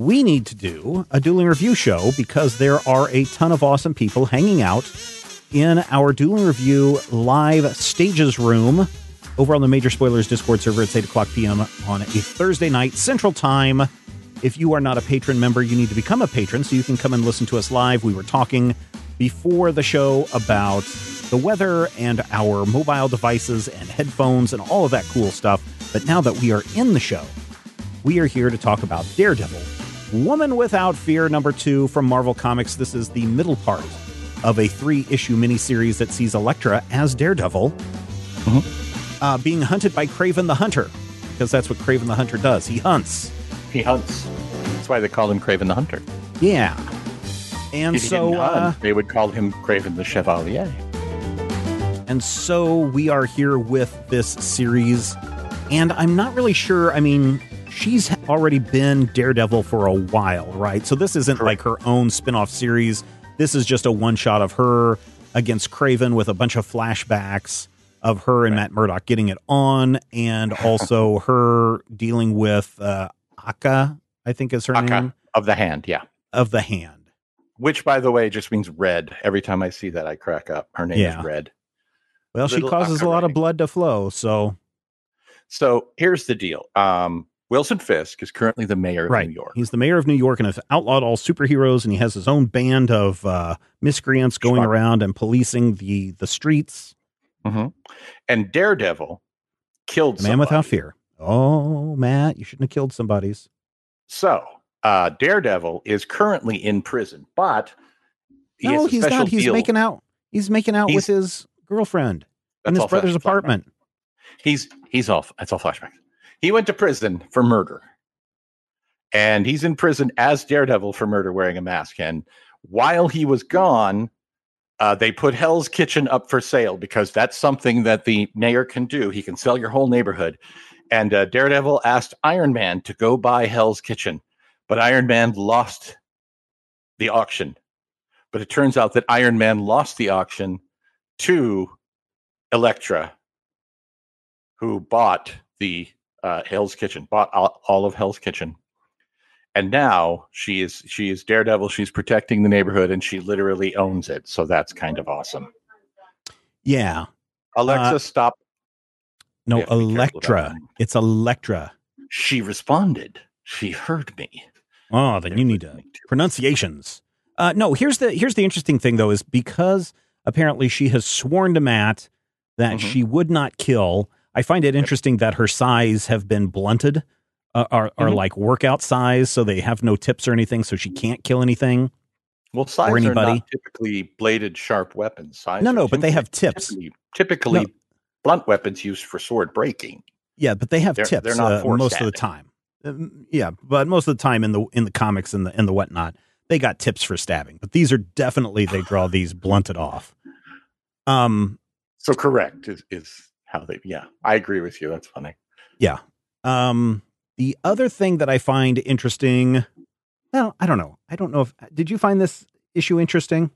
We need to do a dueling review show because there are a ton of awesome people hanging out in our dueling review live stages room over on the major spoilers discord server at 8 o'clock p.m on a thursday night central time. If you are not a patron member you need to become a patron so you can come and listen to us live. We were talking before the show about the weather and our mobile devices and headphones and all of that cool stuff. But now that we are in the show we are here to talk about daredevil Woman Without Fear, number two from Marvel Comics. This is the middle part of a three issue miniseries that sees Elektra as Daredevil Mm-hmm. uh, being hunted by Kraven the Hunter, because that's what Kraven the Hunter does. He hunts. He hunts. That's why they call him Kraven the Hunter. Yeah. And If he so, didn't hunt, uh, they would call him Kraven the Chevalier. and so we are here with this series, and I'm not really sure. I mean, she's already been Daredevil for a while, right? So this isn't like her own spin-off series. This is just a one shot of her against Kraven with a bunch of flashbacks of her and Matt Murdock getting it on, and also her dealing with uh, Aka, I think is her name of the hand, yeah. of the hand. Which, by the way, just means red. Every time I see that, I crack up. Her name Yeah. is Red. Well, she Little causes a lot of blood to flow, so So here's the deal. Um, Wilson Fisk is currently the mayor of right. New York. He's the mayor of New York and has outlawed all superheroes, and he has his own band of uh, miscreants going around and policing the the streets. hmm And Daredevil killed The man somebody. without fear. Oh, Matt, you shouldn't have killed somebody's. So uh, Daredevil is currently in prison, but he no, he's not. He's deal. making out. He's making out with his girlfriend in his brother's apartment. He's he's off. That's all flashbacks. He went to prison for murder, and he's in prison as Daredevil for murder, wearing a mask. And while he was gone, uh, they put Hell's Kitchen up for sale because that's something that the mayor can do. He can sell your whole neighborhood. And uh, Daredevil asked Iron Man to go buy Hell's Kitchen, but Iron Man lost the auction. But it turns out that Iron Man lost the auction to Elektra, who bought the uh, Hell's Kitchen, bought all, of Hell's Kitchen, and now she is she is Daredevil. She's protecting the neighborhood, and she literally owns it. So that's kind of awesome. Yeah. Alexa, Uh, stop. No, We have to be careful about Elektra. It's Elektra. She responded. She heard me. Oh, then you need to pronunciations. Uh, no, here's the here's the interesting thing though is because apparently she has sworn to Matt that Mhm. she would not kill. I find it interesting that her sais have been blunted, uh, are are Mhm. like workout sais, so they have no tips or anything, so she can't kill anything. Well, sides Or are not typically bladed, sharp weapons. Sides No, no, but they have tips. Typically, typically No. blunt weapons used for sword breaking. Yeah, but they have They're- tips they're not uh, most of the time. Um, yeah, but most of the time in the in the comics and the and the whatnot, they got tips for stabbing. But these are definitely they draw these blunted off. Um, So correct is, is how they. Yeah, I agree with you. That's funny. Yeah. Um, the other thing that I find interesting, well, I don't know. I don't know if did you find this issue interesting?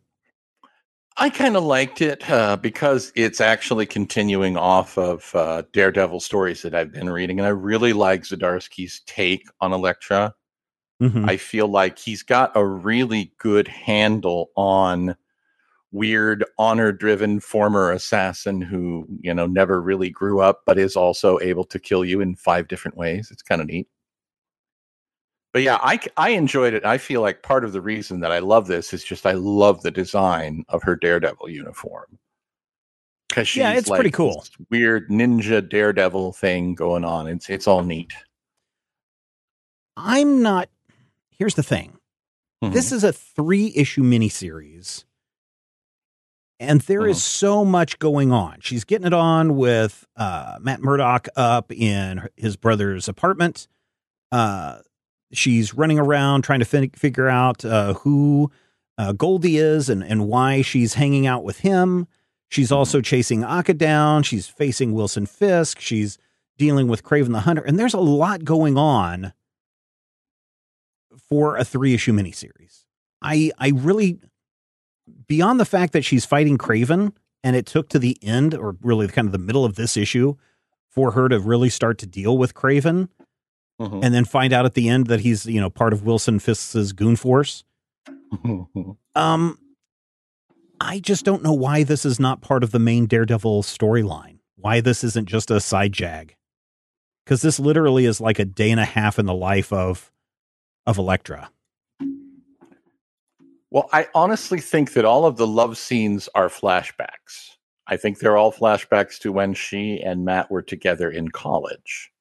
I kind of liked it uh, because it's actually continuing off of uh, Daredevil stories that I've been reading, and I really like Zdarsky's take on Elektra. Mhm. I feel like he's got a really good handle on weird honor-driven former assassin who you know never really grew up, but is also able to kill you in five different ways. It's kind of neat. But yeah, I, I enjoyed it. I feel like part of the reason that I love this is just I love the design of her Daredevil uniform. Because she's Yeah, it's pretty cool. Weird ninja Daredevil thing going on. It's it's all neat. I'm not. Here's the thing. Mhm. This is a three issue miniseries, And there is Mhm. so much going on. She's getting it on with uh, Matt Murdock up in his brother's apartment. Uh, she's running around trying to fin- figure out uh, who uh, Goldie is and, and why she's hanging out with him. She's also chasing Akka down. She's facing Wilson Fisk. She's dealing with Kraven the Hunter. And there's a lot going on for a three issue miniseries. I I really beyond the fact that she's fighting Kraven and it took to the end or really kind of the middle of this issue for her to really start to deal with Kraven Mhm. and then find out at the end that he's, you know, part of Wilson Fisk's goon force. Um I just don't know why this is not part of the main Daredevil storyline. Why this isn't just a side jag. Cuz this literally is like a day and a half in the life of of Elektra. Well, I honestly think that all of the love scenes are flashbacks. I think they're all flashbacks to when she and Matt were together in college.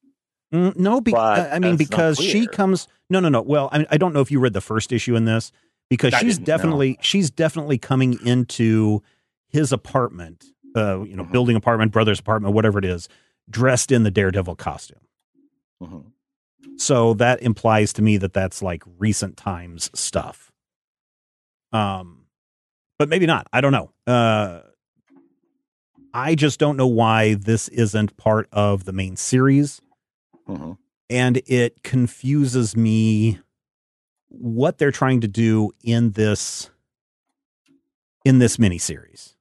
Mm, no, be- I mean because she comes. No, no, no. Well, I, mean, I don't know if you read the first issue in this because I she's definitely she's definitely coming into his apartment, uh, you know, Mhm. building apartment, brother's apartment, whatever it is, dressed in the Daredevil costume. Mhm. So that implies to me that that's like recent times stuff. Um, but maybe not. I don't know. Uh, I just don't know why this isn't part of the main series Mhm. and it confuses me what they're trying to do in this in this miniseries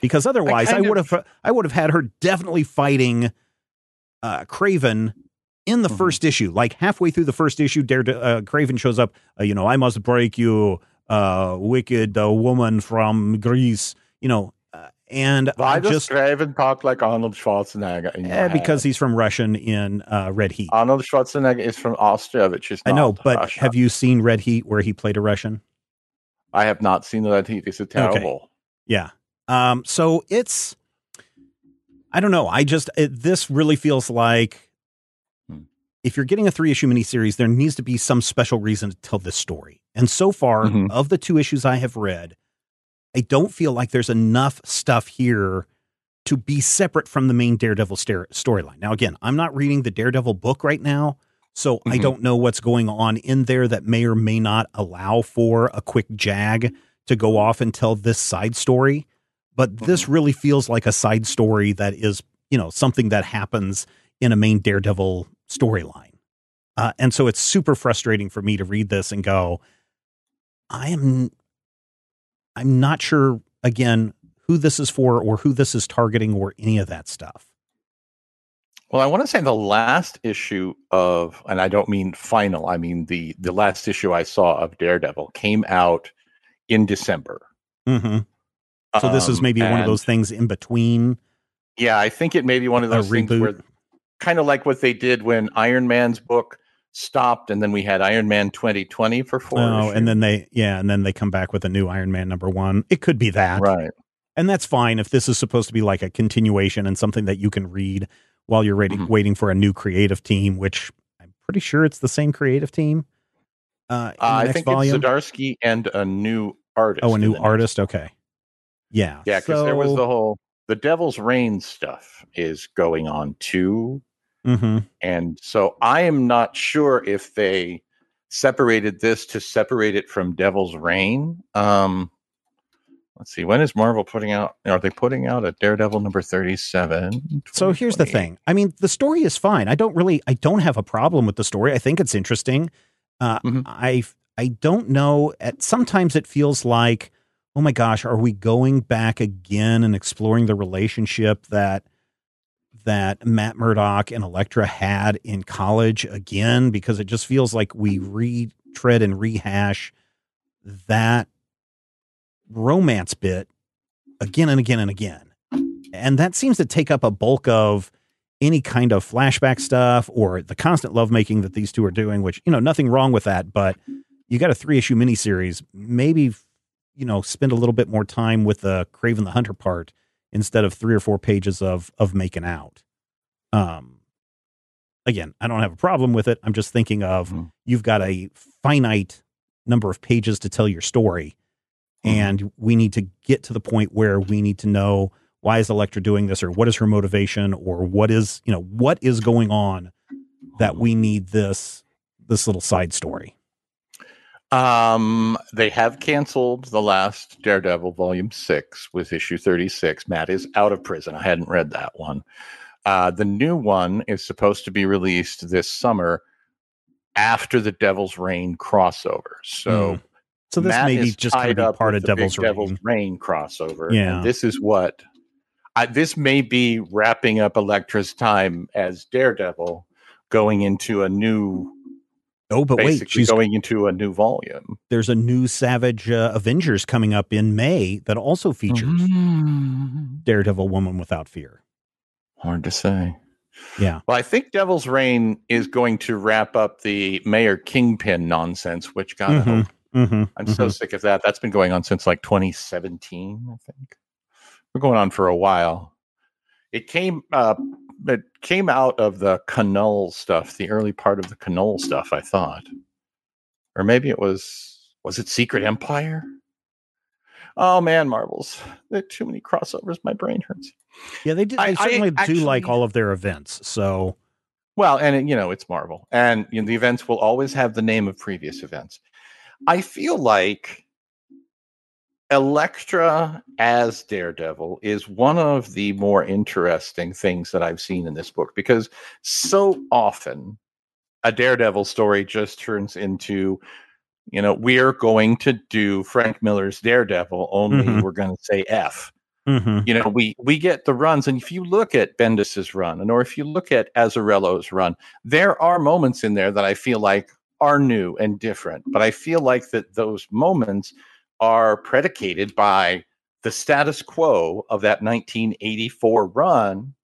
because otherwise I, kind would have I would have had her definitely fighting uh Kraven in the Mhm. first issue like halfway through the first issue Dare uh, Kraven shows up uh, you know I must break you uh wicked uh, woman from Greece you know uh, and Why I just Kraven talk like Arnold Schwarzenegger? Eh, because he's from Russian in uh, Red Heat Arnold Schwarzenegger is from Austria, which is I know, but Russia. have you seen Red Heat where he played a Russian? I have not seen that. He is terrible. Yeah. Um, so it's, I don't know. I just, it, this really feels like. If you're getting a three issue miniseries, there needs to be some special reason to tell this story. And so far, Mhm. of the two issues I have read, I don't feel like there's enough stuff here to be separate from the main Daredevil storyline. Now, again, I'm not reading the Daredevil book right now, so I Mhm. don't know what's going on in there that may or may not allow for a quick jag to go off and tell this side story. But this really feels like a side story that is, you know, something that happens in a main Daredevil storyline. Uh, and so it's super frustrating for me to read this and go, I am, I'm not sure again who this is for or who this is targeting or any of that stuff. Well, I want to say the last issue of, and I don't mean final, I mean the the last issue I saw of Daredevil came out in December. hmm So this is Um, maybe one of those things in between. Yeah, I think it may be one of those things reboot. where, kind of like what they did when Iron Man's book stopped, and then we had Iron Man 2020 for four. Oh, issues. and then they, yeah, and then they come back with a new Iron Man number one. It could be that. right, and that's fine if this is supposed to be like a continuation and something that you can read while you're waiting, Mhm. waiting for a new creative team, which I'm pretty sure it's the same creative team. Uh, uh, I think volume. it's Zdarsky and a new artist. oh, a new the next- artist. Okay, yeah, Yeah, because there was the whole the Devil's Reign stuff is going on too. Mhm. And so I am not sure if they separated this to separate it from Devil's Reign. Um, let's see, when is Marvel putting out? Are they putting out a Daredevil number 37? So here's the thing. I mean, the story is fine. I don't really, I don't have a problem with the story. I think it's interesting. Uh, Mhm. I, I don't know. At sometimes it feels like, oh my gosh, are we going back again and exploring the relationship that that Matt Murdock and Elektra had in college again? Because it just feels like we retread and rehash that romance bit again and again and again. And that seems to take up a bulk of any kind of flashback stuff or the constant lovemaking that these two are doing, which, you know, nothing wrong with that, but you got a three issue miniseries, maybe, you know, spend a little bit more time with the Kraven the Hunter part instead of three or four pages of of making out. Um again, I don't have a problem with it. I'm just thinking of Mhm. you've got a finite number of pages to tell your story and we need to get to the point where we need to know why is Elektra doing this, or what is her motivation, or what is you know what is going on that we need this this little side story. Um, they have canceled the last Daredevil volume six with issue 36. Matt is out of prison. I hadn't read that one. Uh, the new one is supposed to be released this summer after the Devil's Reign crossover. So, Mm. So this Matt may be just tied be up part of Devil's Reign. Devil's Reign crossover. Yeah. And this is what I, this may be wrapping up Elektra's time as Daredevil, going into a new, Oh, but wait, she's going into a new volume. there's a new Savage uh, Avengers coming up in May that also features Mm-hmm. Daredevil Woman Without Fear. Hard to say. Yeah. Well, I think Devil's Reign is going to wrap up the Mayor Kingpin nonsense, which God, I Mhm. hope. Mm-hmm. I'm so sick of that. That's been going on since like 2017, I think. We're going on for a while. It came uh it came out of the Canol stuff, the early part of the Canol stuff, I thought. Or maybe it was was it Secret Empire? Oh man, Marvels. There are too many crossovers. My brain hurts. Yeah, they, did, they I- I certainly do like all of their events. So Well, and you know, it's Marvel, and you know, the events will always have the name of previous events. I feel like Elektra as Daredevil is one of the more interesting things that I've seen in this book because so often a Daredevil story just turns into, you know, we're going to do Frank Miller's Daredevil, only Mhm. we're going to say F mhm. you know we we get the runs and if you look at bendis's run and or if you look at azzarello's run there are moments in there that i feel like are new and different but i feel like that those moments are predicated by the status quo of that 1984 run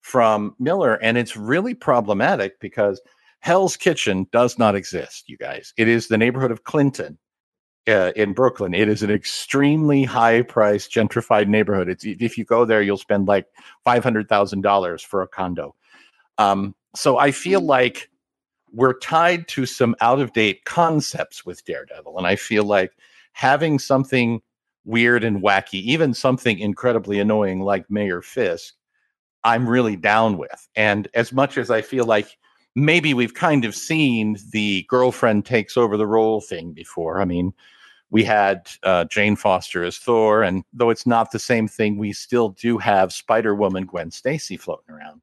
from miller and it's really problematic because hell's kitchen does not exist you guys it is the neighborhood of clinton uh, in Brooklyn. It is an extremely high priced gentrified neighborhood. It's if you go there, you'll spend like five hundred thousand dollars for a condo. Um, so I feel like we're tied to some out of date concepts with Daredevil, and I feel like having something weird and wacky, even something incredibly annoying like Mayor Fisk, I'm really down with. And as much as I feel like maybe we've kind of seen the girlfriend takes over the role thing before. I mean, we had uh, Jane Foster as Thor, and though it's not the same thing, we still do have Spider Woman Gwen Stacy floating around.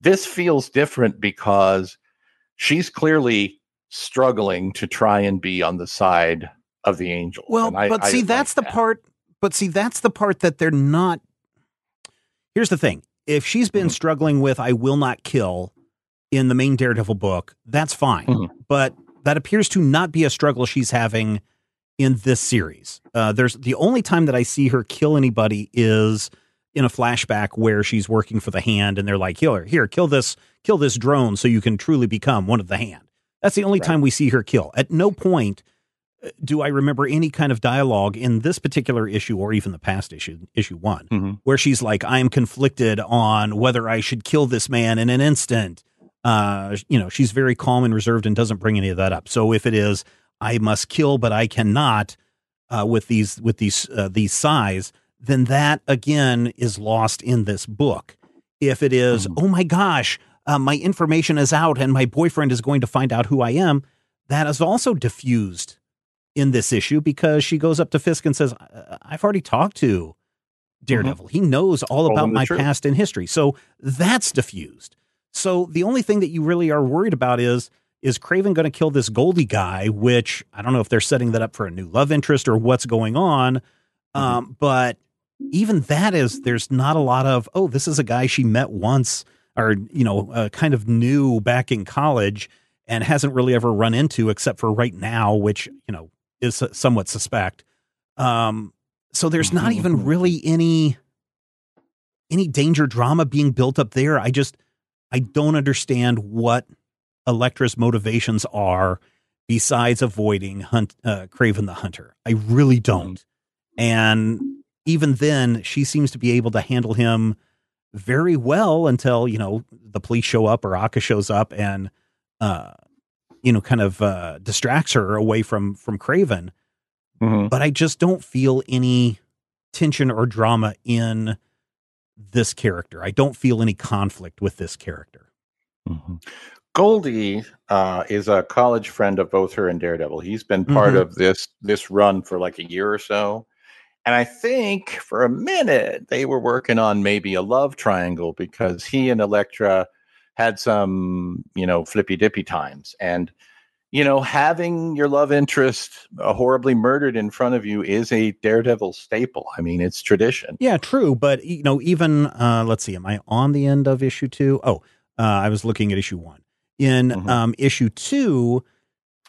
This feels different because she's clearly struggling to try and be on the side of the angels. Well, I- but I see, like that's the that. part. But see, that's the part that they're not. Here's the thing: if she's been Mhm. struggling with "I will not kill" in the main Daredevil book, that's fine. Mhm. But that appears to not be a struggle she's having in this series. Uh, there's the only time that I see her kill anybody is in a flashback where she's working for the hand, and they're like, "Here, here, kill this, kill this drone, so you can truly become one of the hand." That's the only Right. time we see her kill. At no point do I remember any kind of dialogue in this particular issue or even the past issue, issue one, Mhm. where she's like, I am conflicted on whether I should kill this man in an instant. Uh, you know, she's very calm and reserved and doesn't bring any of that up. So if it is, I must kill, but I cannot, uh, with these, with these, uh, these sais, then that again is lost in this book. If it is, Mhm. oh my gosh, uh, my information is out and my boyfriend is going to find out who I am, that is also diffused in this issue because she goes up to Fisk and says, "I- I've already talked to Daredevil. He knows all Told about my truth. past and history. So that's diffused. So the only thing that you really are worried about is is Kraven going to kill this Goldie guy, which I don't know if they're setting that up for a new love interest or what's going on. Mm-hmm. Um, but even that is there's not a lot of oh this is a guy she met once or you know uh, kind of new back in college and hasn't really ever run into except for right now which you know is somewhat suspect. Um so there's not even really any any danger drama being built up there. I just i don't understand what elektra's motivations are besides avoiding hunt uh, kraven the hunter. I really don't. And even then she seems to be able to handle him very well until you know the police show up or Aka shows up and uh you know kind of uh distracts her away from from Kraven Mhm. but I just don't feel any tension or drama in this character. I don't feel any conflict with this character. Mhm. Goldie uh, is a college friend of both her and Daredevil. He's been part Mhm. of this this run for like a year or so, and I think for a minute they were working on maybe a love triangle because he and Elektra had some you know flippy dippy times, and you know having your love interest uh, horribly murdered in front of you is a Daredevil staple. I mean, it's tradition. Yeah, true. But you know, even uh, let's see, am I on the end of issue two? Oh, uh, I was looking at issue one. In Mhm. um, issue two,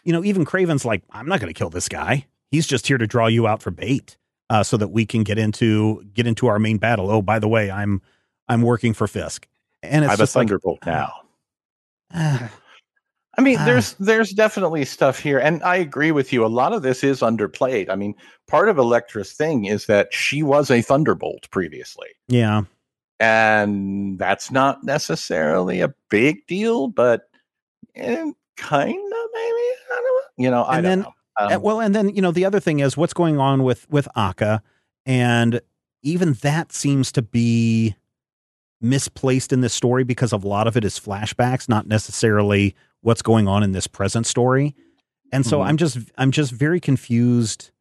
you know, even Kraven's like, I'm not going to kill this guy. He's just here to draw you out for bait, uh, so that we can get into get into our main battle. Oh, by the way, I'm I'm working for Fisk, and it's I'm a just like, thunderbolt now. ah, I mean, Ah. there's there's definitely stuff here, and I agree with you. A lot of this is underplayed. I mean, part of Elektra's thing is that she was a Thunderbolt previously, yeah, and that's not necessarily a big deal, but eh, kind of maybe. I don't know. You know, I And don't then- know. Um, Uh, well, and then you know the other thing is what's going on with with Akka, and even that seems to be misplaced in this story because a lot of it is flashbacks, not necessarily what's going on in this present story. And so Mhm. I'm just I'm just very confused.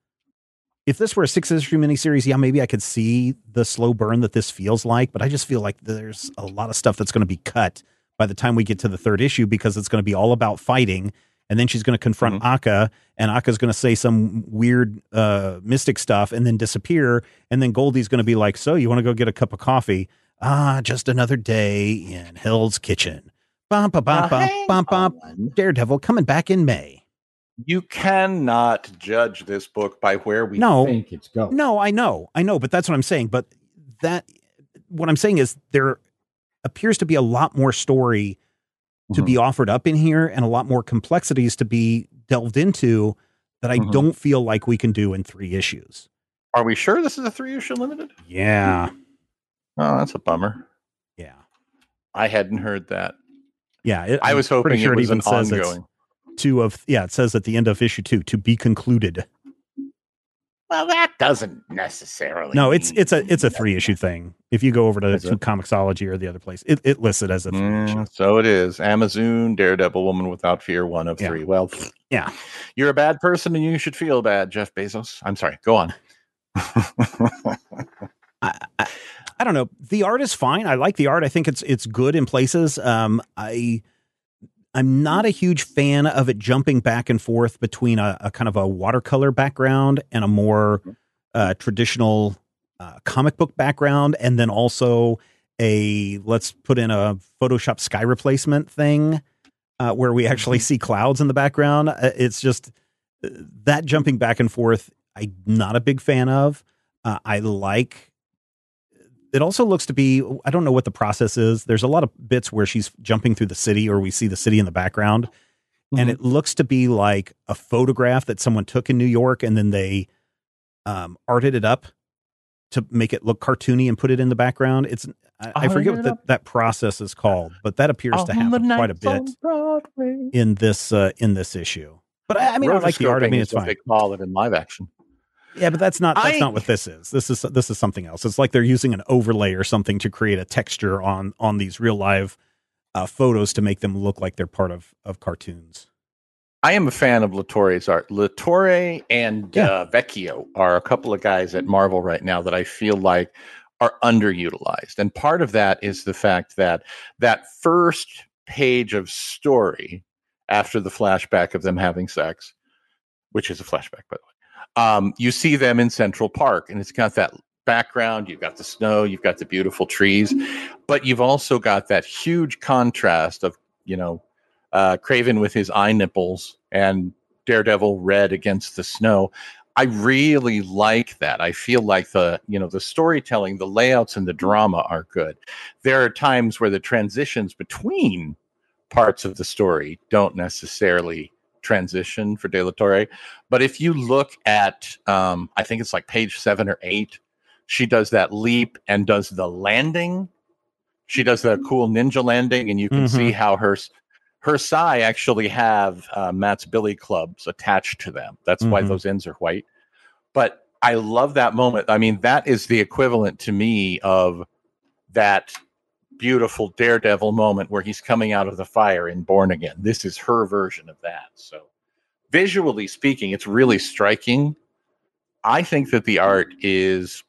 If this were a six issue miniseries, yeah, maybe I could see the slow burn that this feels like, but I just feel like there's a lot of stuff that's going to be cut by the time we get to the third issue because it's going to be all about fighting. And then she's going to confront Akka, and Akka's going to say some weird uh, mystic stuff and then disappear. And then Goldie's going to be like, So, you want to go get a cup of coffee? Ah, just another day in Hell's Kitchen. Bum, bum, bum, bum, bum, bum. Daredevil coming back in May. You cannot judge this book by where we No. think it's going. No, I know, I know, but that's what I'm saying. But that, what I'm saying is there appears to be a lot more story to Mhm. be offered up in here and a lot more complexities to be delved into that I Mhm. don't feel like we can do in three issues. Are we sure this is a three issue limited? Yeah. Oh, that's a bummer. Yeah. I hadn't heard that. Yeah. it- I was hoping sure it was even an says ongoing. two of, yeah, it says at the end of issue two to be concluded. Well, that doesn't necessarily. No, it's, it's a, it's a three issue thing. If you go over to, to? Comixology or the other place, it, it lists it as a three issue. Mm, so it is. Amazon, Daredevil, Woman Without Fear, one of Yeah. three. Well, Yeah. you're a bad person and you should feel bad, Jeff Bezos. I'm sorry. Go on. I, I, I don't know. The art is fine. I like the art. I think it's it's good in places. Um, I I'm not a huge fan of it jumping back and forth between a, a kind of a watercolor background and a more uh, traditional uh, comic book background, and then also a let's put in a Photoshop sky replacement thing uh, where we actually see clouds in the background. Uh, It's just uh, that jumping back and forth. I'm not a big fan of. Uh, I like. It also looks to be. I don't know what the process is. There's a lot of bits where she's jumping through the city, or we see the city in the background, and Mhm. it looks to be like a photograph that someone took in New York, and then they um, arted it up to make it look cartoony and put it in the background. It's I, I forget what the, that process is called, but that appears to happen quite a bit in this uh, in this issue. But I, I mean, I like the art. I mean, is it's fine. They call it in live action. Yeah, but that's not that's I- not what this is. This is this is something else. It's like they're using an overlay or something to create a texture on on these real live uh, photos to make them look like they're part of of cartoons. I am a fan of Latore's art. Latore and Yeah. uh, Vecchio are a couple of guys at Marvel right now that I feel like are underutilized. And part of that is the fact that that first page of story after the flashback of them having sex, which is a flashback, by the way, um, you see them in Central Park, and it's got that background. You've got the snow, you've got the beautiful trees, but you've also got that huge contrast of, you know, uh, Kraven with his eye nipples and Daredevil red against the snow. I really like that. I feel like the you know the storytelling, the layouts, and the drama are good. There are times where the transitions between parts of the story don't necessarily transition for De La Torre, but if you look at, um, I think it's like page seven or eight, she does that leap and does the landing. She does the cool ninja landing, and you can Mhm. see how her her sai actually have uh, Matt's Billy clubs attached to them. That's why Mhm. those ends are white. but I love that moment. I mean, that is the equivalent to me of that beautiful daredevil moment where he's coming out of the fire in Born Again. This is her version of that. So, visually speaking, it's really striking. I think that the art is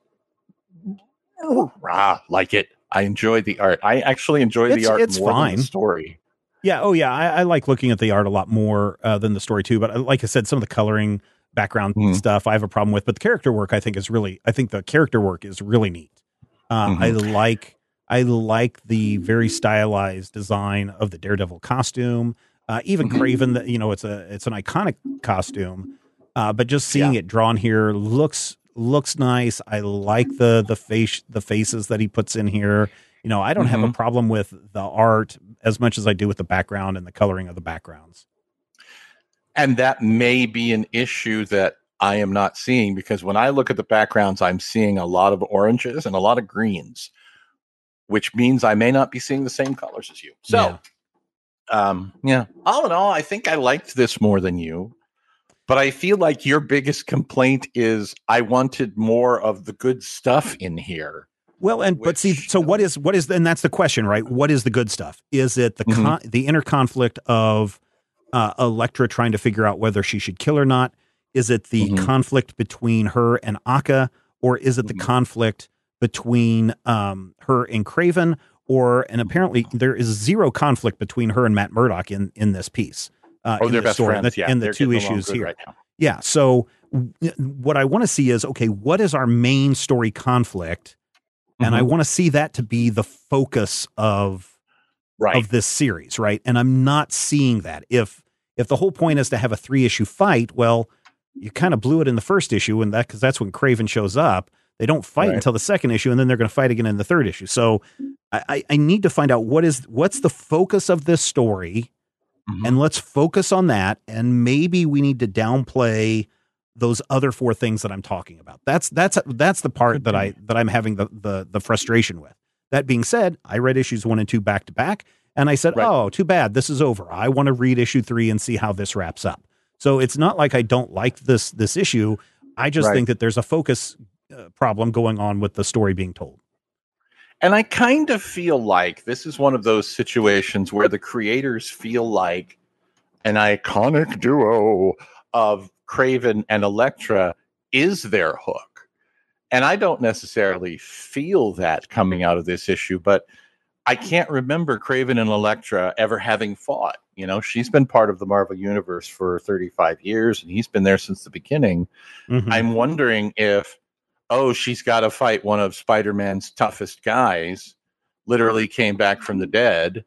ah, like it. I enjoy the art. I actually enjoy the art it's more than fine. the story. Yeah. Oh, yeah. I, I like looking at the art a lot more uh, than the story too. But uh, like I said, some of the coloring, background Mhm. stuff, I have a problem with. But the character work, I think, is really. I think the character work is really neat. Uh, I like. I like the very stylized design of the Daredevil costume. Uh, even Mhm. Kraven, you know, it's a it's an iconic costume. Uh, but just seeing Yeah. it drawn here looks looks nice. I like the the face the faces that he puts in here. You know, I don't have a Mhm. problem with the art as much as I do with the background and the coloring of the backgrounds. And that may be an issue that I am not seeing because when I look at the backgrounds, I'm seeing a lot of oranges and a lot of greens, which means I may not be seeing the same colors as you. So, um, yeah, all in all, I think I liked this more than you. But I feel like your biggest complaint is I wanted more of the good stuff in here. Well, and but see, so what is what is and that's the question, right? What is the good stuff? Is it the Mhm. con- the inner conflict of uh, Elektra trying to figure out whether she should kill or not? Is it the Mhm. conflict between her and Akka, or is it the Mhm. conflict between um, her and Kraven? Or and apparently there is zero conflict between her and Matt Murdock in in this piece. Uh, Oh, in they're this best story, friends. and the, yeah, and the two issues here. right. Yeah. So w- what I want to see is okay, what is our main story conflict? And I Mhm. want to see that to be the focus of right. of this series, right? And I'm not seeing that. If if the whole point is to have a three issue fight, well, you kind of blew it in the first issue, and that because that's when Kraven shows up. They don't fight Right. until the second issue, and then they're going to fight again in the third issue. So I, I, need to find out what is what's the focus of this story, Mhm. and let's focus on that. And maybe we need to downplay those other four things that I'm talking about. That's that's that's the part that. I that I'm having the the the frustration with. That being said, I read issues one and two back to back, and I said, Right. "Oh, too bad. This is over. I want to read issue three and see how this wraps up." So it's not like I don't like this this issue. I just Right. think that there's a focus problem going on with the story being told. And I kind of feel like this is one of those situations where the creators feel like an iconic duo of Kraven and Elektra is their hook. And I don't necessarily feel that coming out of this issue, but I can't remember Kraven and Elektra ever having fought. You know, she's been part of the Marvel Universe for 35 years and he's been there since the beginning. Mhm. I'm wondering if, oh, she's got to fight one of Spider Man's toughest guys, literally came back from the dead.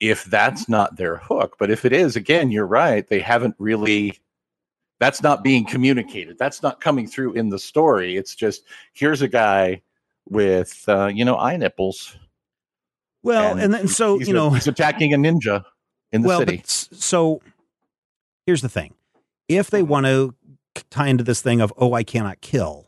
If that's not their hook, but if it is, again, you're right. They haven't really, that's not being communicated. That's not coming through in the story. It's just, here's a guy with, uh, you know, eye nipples. well, and, then so you know, he's attacking a ninja in the well, city. but so here's the thing: if they want to tie into this thing of "oh, I cannot kill,"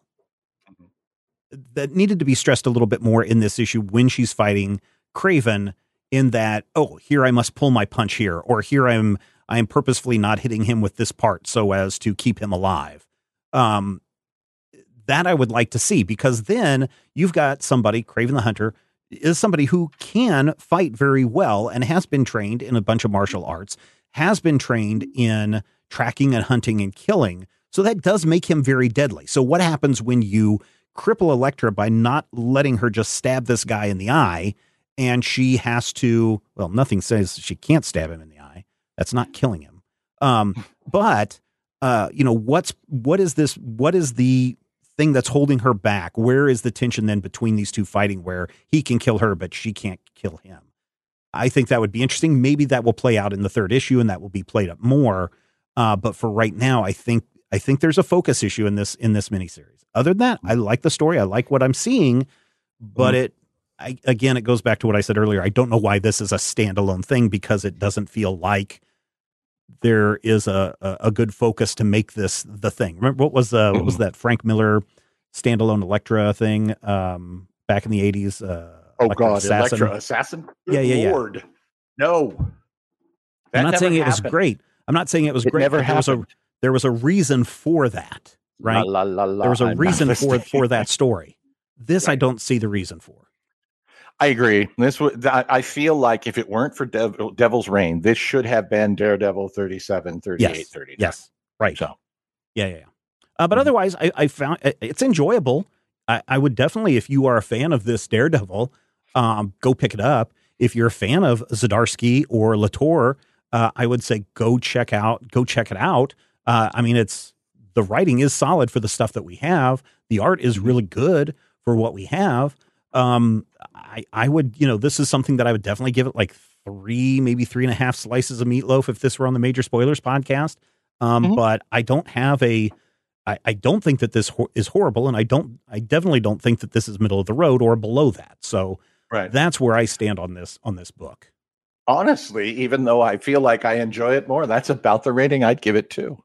that needed to be stressed a little bit more in this issue when she's fighting Kraven. In that, oh, here I must pull my punch here, or here I'm I am purposefully not hitting him with this part so as to keep him alive. Um, that I would like to see because then you've got somebody, Kraven the Hunter, is somebody who can fight very well and has been trained in a bunch of martial arts, has been trained in tracking and hunting and killing. So that does make him very deadly. So what happens when you cripple Elektra by not letting her just stab this guy in the eye and she has to well nothing says she can't stab him in the eye. That's not killing him. Um but uh you know what's what is this what is the thing that's holding her back? Where is the tension then between these two fighting where he can kill her, but she can't kill him? I think that would be interesting. Maybe that will play out in the third issue and that will be played up more. Uh, but for right now, I think I think there's a focus issue in this in this miniseries. Other than that, I like the story. I like what I'm seeing, but it I, again, it goes back to what I said earlier. I don't know why this is a standalone thing because it doesn't feel like there is a, a, a good focus to make this the thing. Remember what was uh, what was that Frank Miller standalone Elektra thing um, back in the eighties? Uh, Oh Elektra God, Assassin. Elektra Assassin. Yeah, yeah, yeah. Lord. No. I'm not saying it was great. I'm not saying it was It great. never there was a happened. There was a reason for that. right? La, la, la, there was a I'm reason for for that story. This I don't see the reason for. I agree. This. I feel like if it weren't for Dev, Devil's Reign, this should have been Daredevil 37, 38, Yes. 39. Yes. Right. So Yeah, yeah, yeah. Uh, but Mhm. otherwise, I, I found it's enjoyable. I, I would definitely, if you are a fan of this Daredevil, um, go pick it up. If you're a fan of Zdarsky or Latour, uh, I would say go check out, go check it out. Uh, I mean, it's the writing is solid for the stuff that we have. The art is really good for what we have. Um, I, I would, you know, this is something that I would definitely give it like three, maybe three and a half slices of meatloaf if this were on the Major Spoilers podcast. Um, Mhm. but I don't have a, I, I don't think that this ho- is horrible, and I don't, I definitely don't think that this is middle of the road or below that. So right. that's where I stand on this on this book. Honestly, even though I feel like I enjoy it more, that's about the rating I'd give it too.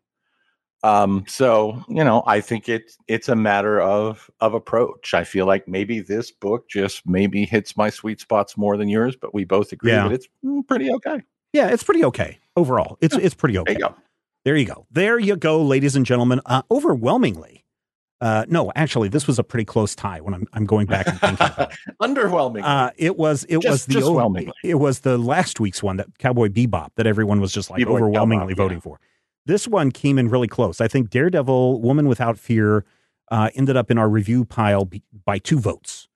Um, so you know, I think it's it's a matter of of approach. I feel like maybe this book just maybe hits my sweet spots more than yours, but we both agree Yeah. that it's mm, pretty okay. Yeah, it's pretty okay overall. It's it's pretty okay. There you go. There you go. There you go, ladies and gentlemen. Uh, overwhelmingly, uh, no, actually, this was a pretty close tie. When I'm I'm going back and thinking about it. Underwhelming. Uh, it was it was the just o- whelmingly. it was the last week's one that Cowboy Bebop that everyone was just like Cowboy overwhelmingly Bebop, voting yeah. for. This one came in really close. I think Daredevil, Woman Without Fear, uh, ended up in our review pile by two votes.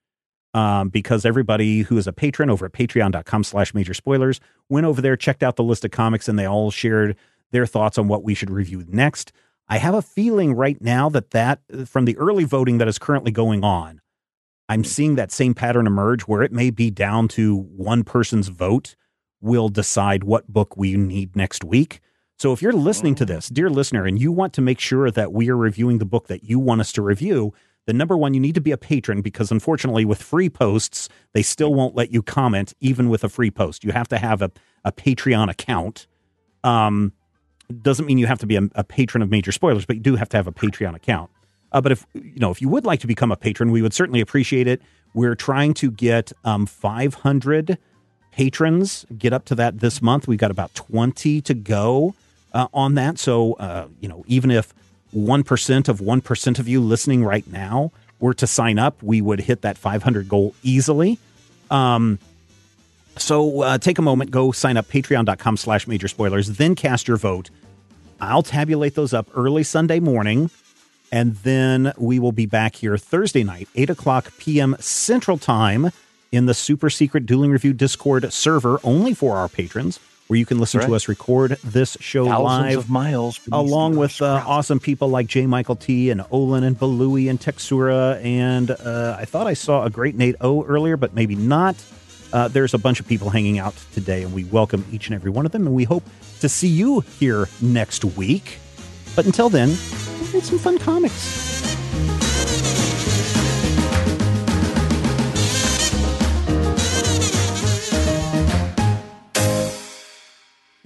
Um, because everybody who is a patron over at patreon.com slash major spoilers went over there, checked out the list of comics, and they all shared their thoughts on what we should review next. I have a feeling right now that that from the early voting that is currently going on, I'm seeing that same pattern emerge where it may be down to one person's vote will decide what book we need next week. So if you're listening to this, dear listener, and you want to make sure that we are reviewing the book that you want us to review, then number one, you need to be a patron because unfortunately, with free posts, they still won't let you comment even with a free post. You have to have a, a Patreon account. Um, doesn't mean you have to be a, a patron of major spoilers, but you do have to have a Patreon account. Uh, but if you know, if you would like to become a patron, we would certainly appreciate it. We're trying to get um, 500 patrons, get up to that this month. We've got about 20 to go uh, on that. So, uh, you know, even if 1% of 1% of you listening right now were to sign up, we would hit that 500 goal easily. Um, so uh, take a moment, go sign up patreon.com slash major spoilers, then cast your vote. I'll tabulate those up early Sunday morning, and then we will be back here Thursday night, 8 o'clock p.m. Central Time in the super secret Dueling Review Discord server only for our patrons, where you can listen to us record this show Thousands live of miles along with uh, awesome people like J. Michael T. and Olin and Balui and Texura. And uh, I thought I saw a great Nate O earlier, but maybe not. Uh, there's a bunch of people hanging out today, and we welcome each and every one of them. And we hope to see you here next week. But until then, read some fun comics.